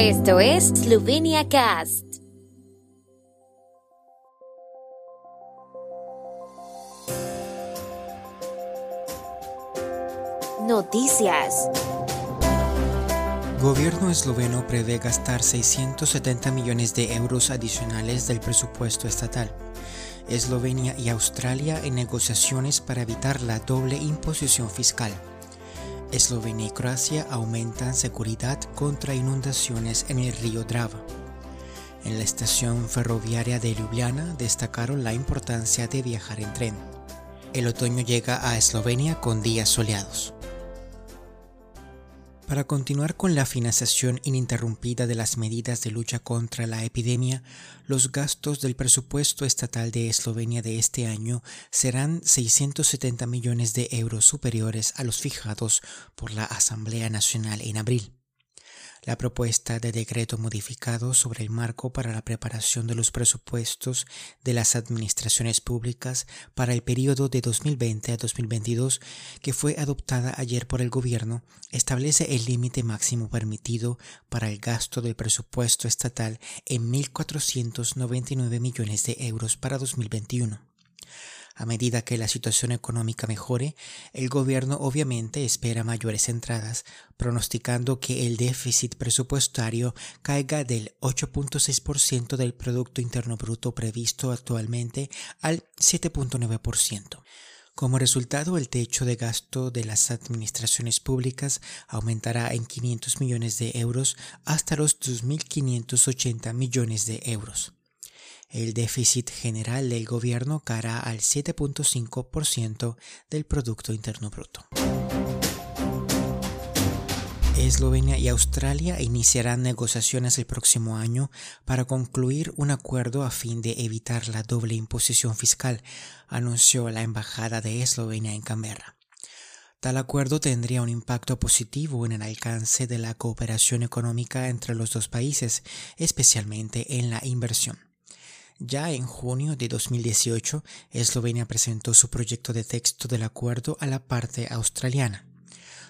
Esto es Slovenia Cast. Noticias. Gobierno esloveno prevé gastar 670 millones de euros adicionales del presupuesto estatal. Eslovenia y Australia en negociaciones para evitar la doble imposición fiscal. Eslovenia y Croacia aumentan seguridad contra inundaciones en el río Drava. En la estación ferroviaria de Ljubljana destacaron la importancia de viajar en tren. El otoño llega a Eslovenia con días soleados. Para continuar con la financiación ininterrumpida de las medidas de lucha contra la epidemia, los gastos del presupuesto estatal de Eslovenia de este año serán 670 millones de euros superiores a los fijados por la Asamblea Nacional en abril. La propuesta de decreto modificado sobre el marco para la preparación de los presupuestos de las administraciones públicas para el periodo de 2020 a 2022, que fue adoptada ayer por el Gobierno, establece el límite máximo permitido para el gasto del presupuesto estatal en 1.499 millones de euros para 2021. A medida que la situación económica mejore, el gobierno obviamente espera mayores entradas, pronosticando que el déficit presupuestario caiga del 8.6% del Producto Interno Bruto previsto actualmente al 7.9%. Como resultado, el techo de gasto de las administraciones públicas aumentará en 500 millones de euros hasta los 2.580 millones de euros. El déficit general del gobierno caerá al 7.5% del Producto Interno Bruto. Eslovenia y Australia iniciarán negociaciones el próximo año para concluir un acuerdo a fin de evitar la doble imposición fiscal, anunció la Embajada de Eslovenia en Canberra. Tal acuerdo tendría un impacto positivo en el alcance de la cooperación económica entre los dos países, especialmente en la inversión. Ya en junio de 2018, Eslovenia presentó su proyecto de texto del acuerdo a la parte australiana.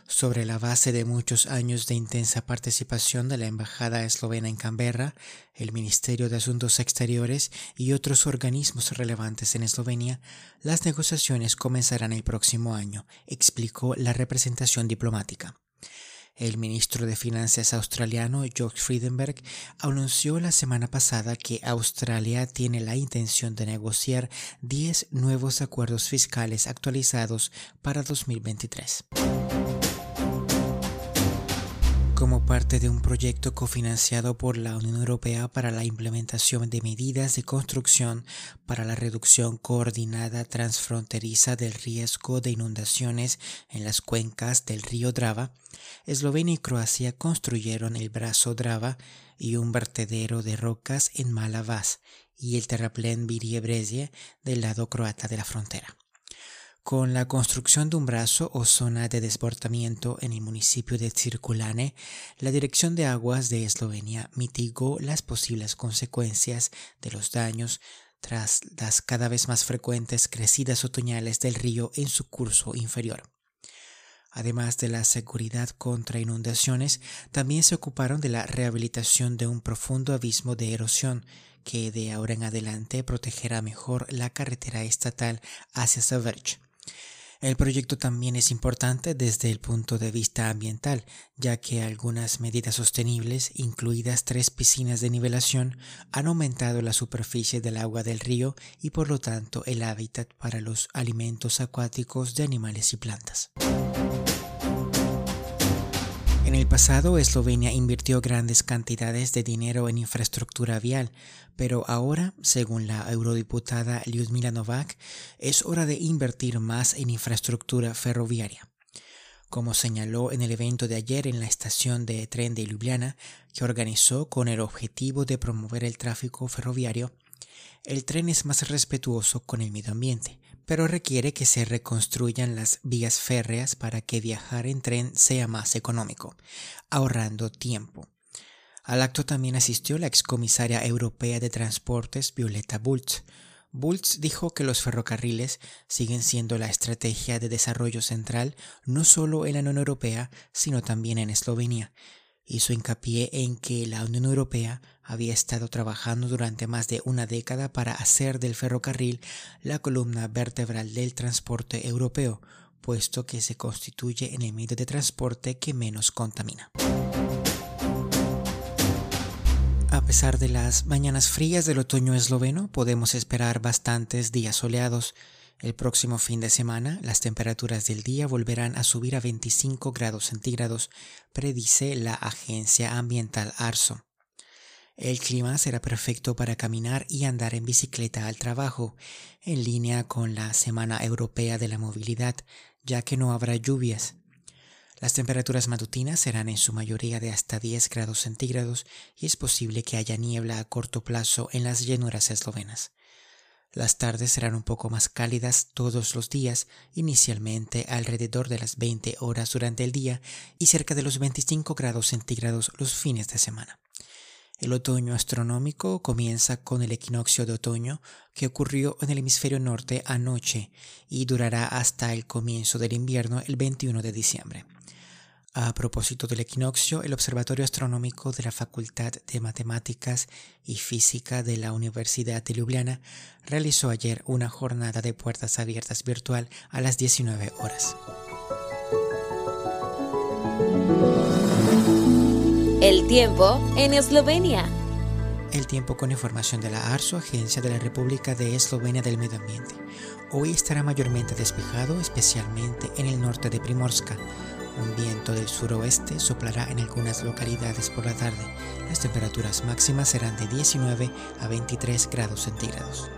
Sobre la base de muchos años de intensa participación de la Embajada eslovena en Canberra, el Ministerio de Asuntos Exteriores y otros organismos relevantes en Eslovenia, las negociaciones comenzarán el próximo año, explicó la representación diplomática. El ministro de Finanzas australiano George Friedenberg anunció la semana pasada que Australia tiene la intención de negociar 10 nuevos acuerdos fiscales actualizados para 2023 como parte de un proyecto cofinanciado por la Unión Europea para la implementación de medidas de construcción para la reducción coordinada transfronteriza del riesgo de inundaciones en las cuencas del río Drava, Eslovenia y Croacia construyeron el brazo Drava y un vertedero de rocas en Malavas y el terraplén Virie del lado croata de la frontera. Con la construcción de un brazo o zona de desbordamiento en el municipio de Circulane, la Dirección de Aguas de Eslovenia mitigó las posibles consecuencias de los daños tras las cada vez más frecuentes crecidas otoñales del río en su curso inferior. Además de la seguridad contra inundaciones, también se ocuparon de la rehabilitación de un profundo abismo de erosión que de ahora en adelante protegerá mejor la carretera estatal hacia Saverch. El proyecto también es importante desde el punto de vista ambiental, ya que algunas medidas sostenibles, incluidas tres piscinas de nivelación, han aumentado la superficie del agua del río y por lo tanto el hábitat para los alimentos acuáticos de animales y plantas. En el pasado, Eslovenia invirtió grandes cantidades de dinero en infraestructura vial, pero ahora, según la eurodiputada Lyudmila Novak, es hora de invertir más en infraestructura ferroviaria. Como señaló en el evento de ayer en la estación de tren de Ljubljana, que organizó con el objetivo de promover el tráfico ferroviario, el tren es más respetuoso con el medio ambiente, pero requiere que se reconstruyan las vías férreas para que viajar en tren sea más económico, ahorrando tiempo. Al acto también asistió la excomisaria europea de Transportes Violeta Bulc. Bulc dijo que los ferrocarriles siguen siendo la estrategia de desarrollo central no solo en la Unión Europea, sino también en Eslovenia, hizo hincapié en que la Unión Europea había estado trabajando durante más de una década para hacer del ferrocarril la columna vertebral del transporte europeo, puesto que se constituye en el medio de transporte que menos contamina. A pesar de las mañanas frías del otoño esloveno, podemos esperar bastantes días soleados. El próximo fin de semana, las temperaturas del día volverán a subir a 25 grados centígrados, predice la agencia ambiental ARSO. El clima será perfecto para caminar y andar en bicicleta al trabajo, en línea con la Semana Europea de la Movilidad, ya que no habrá lluvias. Las temperaturas matutinas serán en su mayoría de hasta 10 grados centígrados y es posible que haya niebla a corto plazo en las llanuras eslovenas. Las tardes serán un poco más cálidas todos los días, inicialmente alrededor de las 20 horas durante el día y cerca de los 25 grados centígrados los fines de semana. El otoño astronómico comienza con el equinoccio de otoño que ocurrió en el hemisferio norte anoche y durará hasta el comienzo del invierno el 21 de diciembre. A propósito del equinoccio, el Observatorio Astronómico de la Facultad de Matemáticas y Física de la Universidad de Ljubljana realizó ayer una jornada de puertas abiertas virtual a las 19 horas. El tiempo en Eslovenia. El tiempo con información de la ARSO, Agencia de la República de Eslovenia del Medio Ambiente. Hoy estará mayormente despejado, especialmente en el norte de Primorska. Un viento del suroeste soplará en algunas localidades por la tarde. Las temperaturas máximas serán de 19 a 23 grados centígrados.